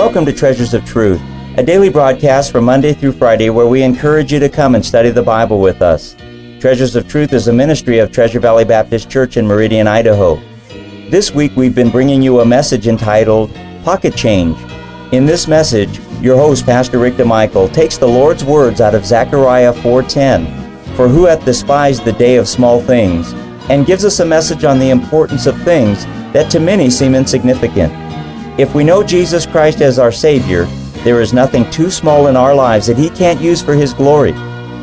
Welcome to Treasures of Truth, a daily broadcast from Monday through Friday where we encourage you to come and study the Bible with us. Treasures of Truth is a ministry of Treasure Valley Baptist Church in Meridian, Idaho. This week we've been bringing you a message entitled Pocket Change. In this message, your host, Pastor Rick DeMichael, takes the Lord's words out of Zechariah 4:10, "For who hath despised the day of small things," and gives us a message on the importance of things that to many seem insignificant. If we know Jesus Christ as our Savior, there is nothing too small in our lives that He can't use for His glory.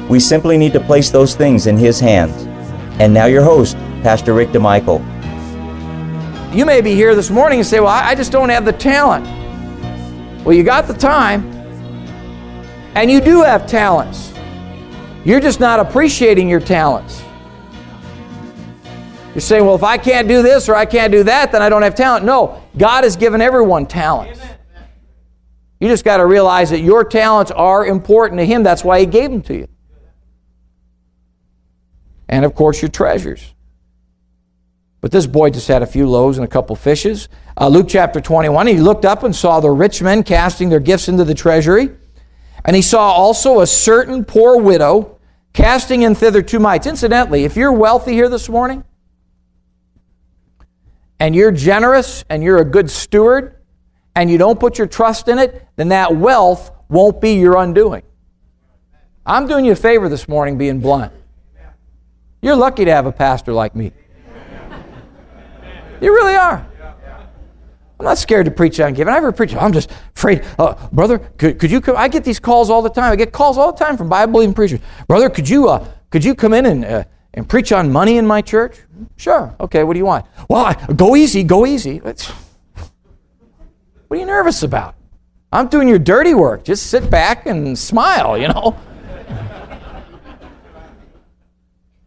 We simply need to place those things in His hands. And now, your host, Pastor Rick DeMichael. You may be here this morning and say, Well, I just don't have the talent. Well, you got the time, and you do have talents. You're just not appreciating your talents. You're saying, Well, if I can't do this or I can't do that, then I don't have talent. No, God has given everyone talents. You just got to realize that your talents are important to Him. That's why He gave them to you. And of course, your treasures. But this boy just had a few loaves and a couple fishes. Uh, Luke chapter 21, he looked up and saw the rich men casting their gifts into the treasury. And he saw also a certain poor widow casting in thither two mites. Incidentally, if you're wealthy here this morning, and you're generous and you're a good steward and you don't put your trust in it, then that wealth won't be your undoing. I'm doing you a favor this morning being blunt. You're lucky to have a pastor like me. You really are. I'm not scared to preach on giving. I ever preach. I'm just afraid, uh, brother. Could, could you come? I get these calls all the time. I get calls all the time from Bible believing preachers. Brother, could you uh, could you come in and uh, and preach on money in my church? Sure. Okay. What do you want? Well, I, go easy. Go easy. It's, what are you nervous about? I'm doing your dirty work. Just sit back and smile. You know.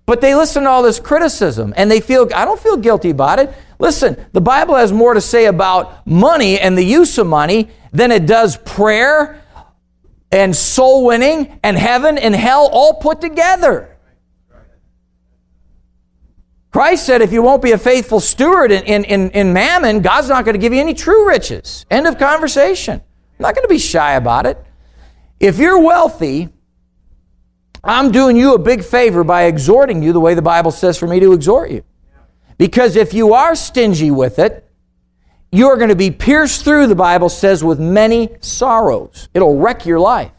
But they listen to all this criticism and they feel, I don't feel guilty about it. Listen, the Bible has more to say about money and the use of money than it does prayer and soul winning and heaven and hell all put together. Christ said, if you won't be a faithful steward in, in, in, in mammon, God's not going to give you any true riches. End of conversation. I'm not going to be shy about it. If you're wealthy, I'm doing you a big favor by exhorting you the way the Bible says for me to exhort you. Because if you are stingy with it, you're going to be pierced through, the Bible says, with many sorrows. It'll wreck your life.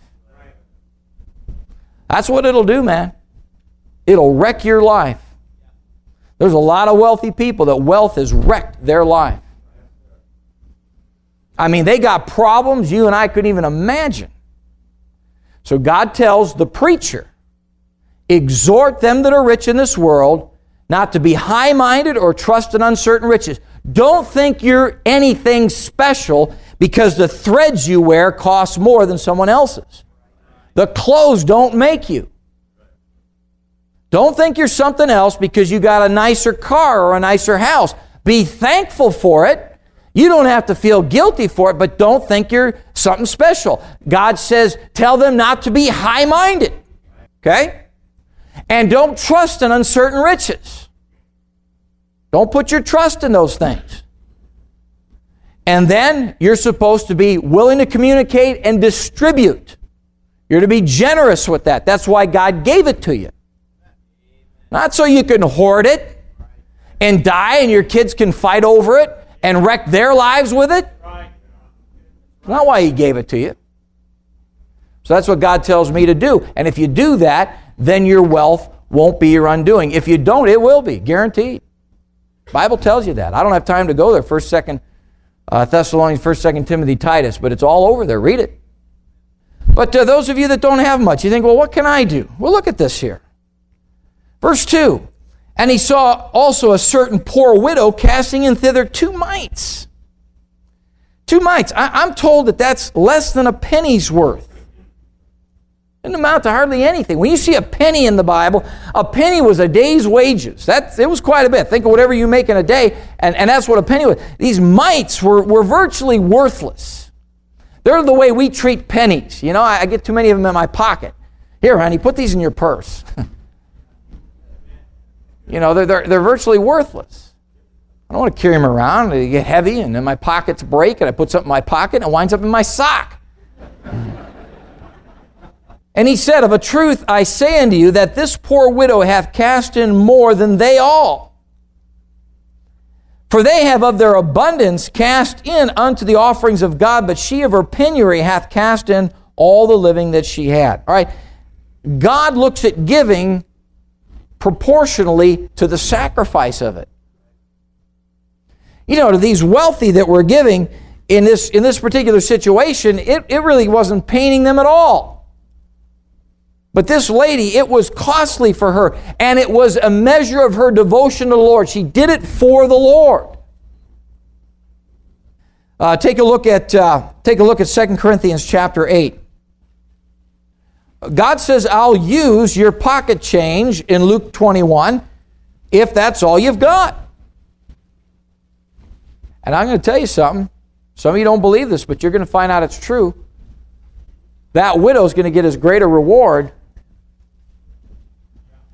That's what it'll do, man. It'll wreck your life. There's a lot of wealthy people that wealth has wrecked their life. I mean, they got problems you and I couldn't even imagine. So God tells the preacher, exhort them that are rich in this world not to be high minded or trust in uncertain riches. Don't think you're anything special because the threads you wear cost more than someone else's. The clothes don't make you. Don't think you're something else because you got a nicer car or a nicer house. Be thankful for it. You don't have to feel guilty for it, but don't think you're something special. God says, tell them not to be high minded. Okay? And don't trust in uncertain riches. Don't put your trust in those things. And then you're supposed to be willing to communicate and distribute. You're to be generous with that. That's why God gave it to you. Not so you can hoard it and die and your kids can fight over it and wreck their lives with it. Not why He gave it to you. So that's what God tells me to do. And if you do that, then your wealth won't be your undoing. If you don't, it will be, guaranteed. Bible tells you that. I don't have time to go there. First, second uh, Thessalonians, first, second Timothy, Titus, but it's all over there. Read it. But those of you that don't have much, you think, well, what can I do? Well, look at this here. Verse 2 And he saw also a certain poor widow casting in thither two mites. Two mites. I, I'm told that that's less than a penny's worth. Didn't amount to hardly anything. When you see a penny in the Bible, a penny was a day's wages. That, it was quite a bit. Think of whatever you make in a day, and, and that's what a penny was. These mites were, were virtually worthless. They're the way we treat pennies. You know, I, I get too many of them in my pocket. Here, honey, put these in your purse. you know, they're, they're, they're virtually worthless. I don't want to carry them around. They get heavy, and then my pockets break, and I put something in my pocket, and it winds up in my sock. and he said, Of a truth I say unto you that this poor widow hath cast in more than they all. For they have of their abundance cast in unto the offerings of God, but she of her penury hath cast in all the living that she had. All right. God looks at giving proportionally to the sacrifice of it. You know, to these wealthy that were giving in this, in this particular situation, it, it really wasn't paining them at all. But this lady, it was costly for her, and it was a measure of her devotion to the Lord. She did it for the Lord. Uh, take a look at uh, take a look at 2 Corinthians chapter 8. God says, I'll use your pocket change in Luke 21 if that's all you've got. And I'm going to tell you something. Some of you don't believe this, but you're going to find out it's true. That widow is going to get as great a reward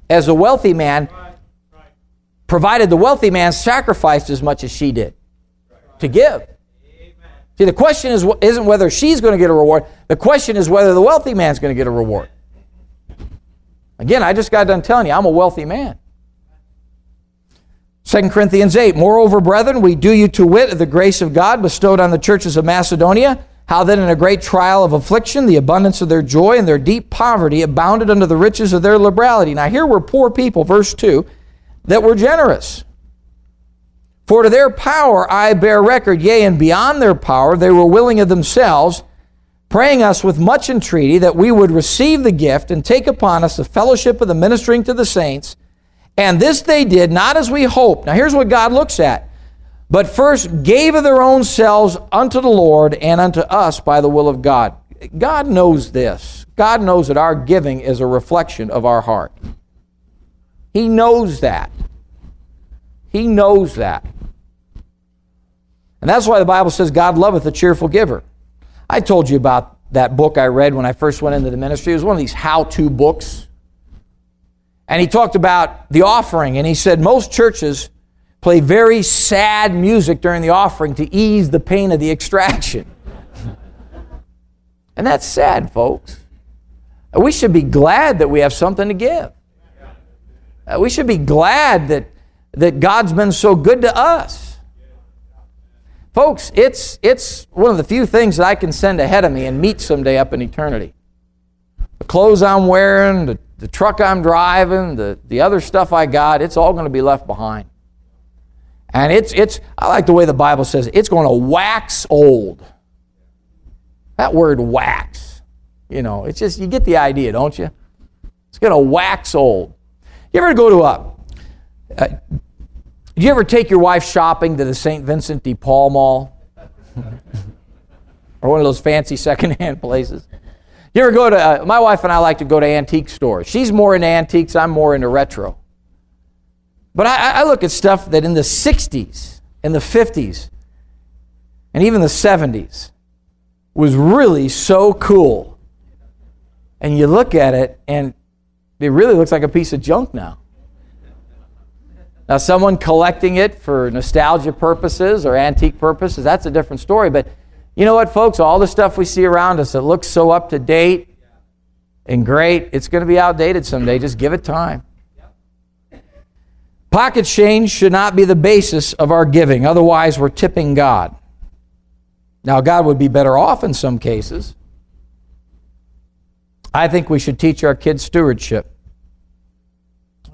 as a wealthy man, provided the wealthy man sacrificed as much as she did to give. See, the question is, isn't whether she's going to get a reward. The question is whether the wealthy man's going to get a reward. Again, I just got done telling you, I'm a wealthy man. 2 Corinthians 8, Moreover, brethren, we do you to wit of the grace of God bestowed on the churches of Macedonia, how that in a great trial of affliction, the abundance of their joy and their deep poverty abounded unto the riches of their liberality. Now, here were poor people, verse 2, that were generous. For to their power I bear record, yea, and beyond their power they were willing of themselves, praying us with much entreaty that we would receive the gift and take upon us the fellowship of the ministering to the saints. And this they did not as we hoped. Now here's what God looks at. But first gave of their own selves unto the Lord and unto us by the will of God. God knows this. God knows that our giving is a reflection of our heart. He knows that. He knows that. And that's why the Bible says God loveth a cheerful giver. I told you about that book I read when I first went into the ministry. It was one of these how to books. And he talked about the offering, and he said most churches play very sad music during the offering to ease the pain of the extraction. and that's sad, folks. Uh, we should be glad that we have something to give. Uh, we should be glad that, that God's been so good to us. Folks, it's, it's one of the few things that I can send ahead of me and meet someday up in eternity. The clothes I'm wearing, the, the truck I'm driving, the, the other stuff I got, it's all going to be left behind. And it's, it's, I like the way the Bible says it's going to wax old. That word wax, you know, it's just, you get the idea, don't you? It's going to wax old. You ever go to a, a did you ever take your wife shopping to the St. Vincent de Paul Mall? or one of those fancy secondhand places? You ever go to, uh, my wife and I like to go to antique stores. She's more into antiques, I'm more into retro. But I, I look at stuff that in the 60s, in the 50s, and even the 70s was really so cool. And you look at it, and it really looks like a piece of junk now. Now, someone collecting it for nostalgia purposes or antique purposes, that's a different story. But you know what, folks? All the stuff we see around us that looks so up to date and great, it's going to be outdated someday. Just give it time. Pocket change should not be the basis of our giving, otherwise, we're tipping God. Now, God would be better off in some cases. I think we should teach our kids stewardship.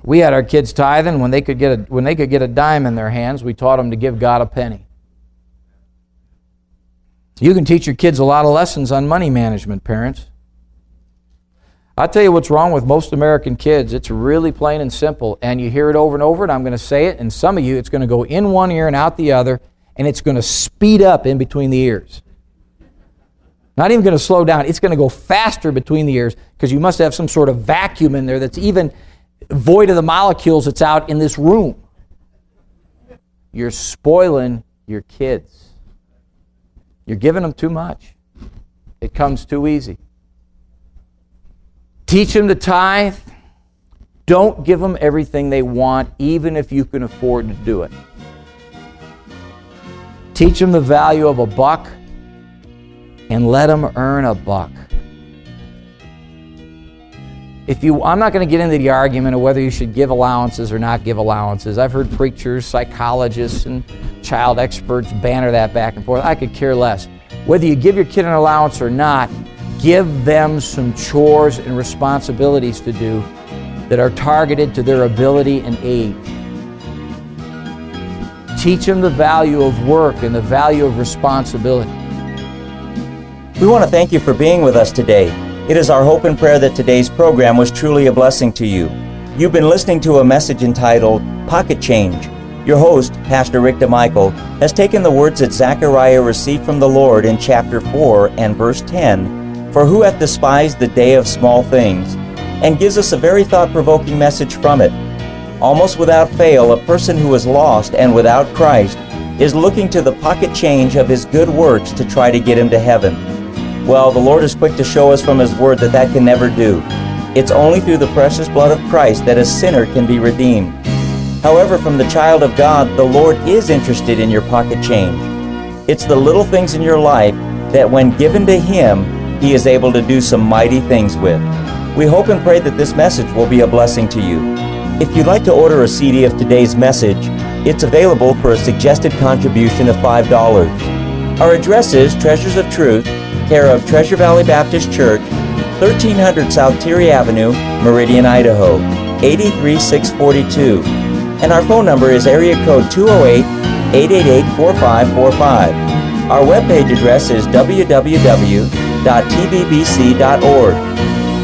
We had our kids tithing when they could get a, when they could get a dime in their hands. We taught them to give God a penny. You can teach your kids a lot of lessons on money management, parents. I'll tell you what's wrong with most American kids. It's really plain and simple, and you hear it over and over, and I'm going to say it, and some of you, it's going to go in one ear and out the other, and it's going to speed up in between the ears. Not even going to slow down. It's going to go faster between the ears because you must have some sort of vacuum in there that's even void of the molecules that's out in this room. You're spoiling your kids. You're giving them too much. It comes too easy. Teach them to tithe. Don't give them everything they want, even if you can afford to do it. Teach them the value of a buck and let them earn a buck. If you, I'm not going to get into the argument of whether you should give allowances or not give allowances. I've heard preachers, psychologists, and child experts banner that back and forth. I could care less. Whether you give your kid an allowance or not, give them some chores and responsibilities to do that are targeted to their ability and age. Teach them the value of work and the value of responsibility. We want to thank you for being with us today. It is our hope and prayer that today's program was truly a blessing to you. You've been listening to a message entitled Pocket Change. Your host, Pastor Rick DeMichael, has taken the words that Zechariah received from the Lord in chapter 4 and verse 10 For who hath despised the day of small things? and gives us a very thought provoking message from it. Almost without fail, a person who is lost and without Christ is looking to the pocket change of his good works to try to get him to heaven. Well, the Lord is quick to show us from His Word that that can never do. It's only through the precious blood of Christ that a sinner can be redeemed. However, from the child of God, the Lord is interested in your pocket change. It's the little things in your life that, when given to Him, He is able to do some mighty things with. We hope and pray that this message will be a blessing to you. If you'd like to order a CD of today's message, it's available for a suggested contribution of $5. Our address is Treasures of Truth, care of Treasure Valley Baptist Church, 1300 South Teare Avenue, Meridian, Idaho, 83642. And our phone number is area code 208 888 4545. Our webpage address is www.tvbc.org.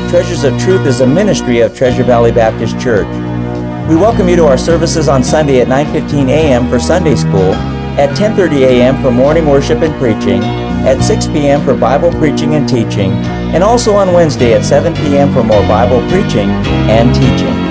Treasures of Truth is a ministry of Treasure Valley Baptist Church. We welcome you to our services on Sunday at 9:15 a.m. for Sunday school, at 10:30 a.m. for morning worship and preaching, at 6 p.m. for Bible preaching and teaching, and also on Wednesday at 7 p.m. for more Bible preaching and teaching.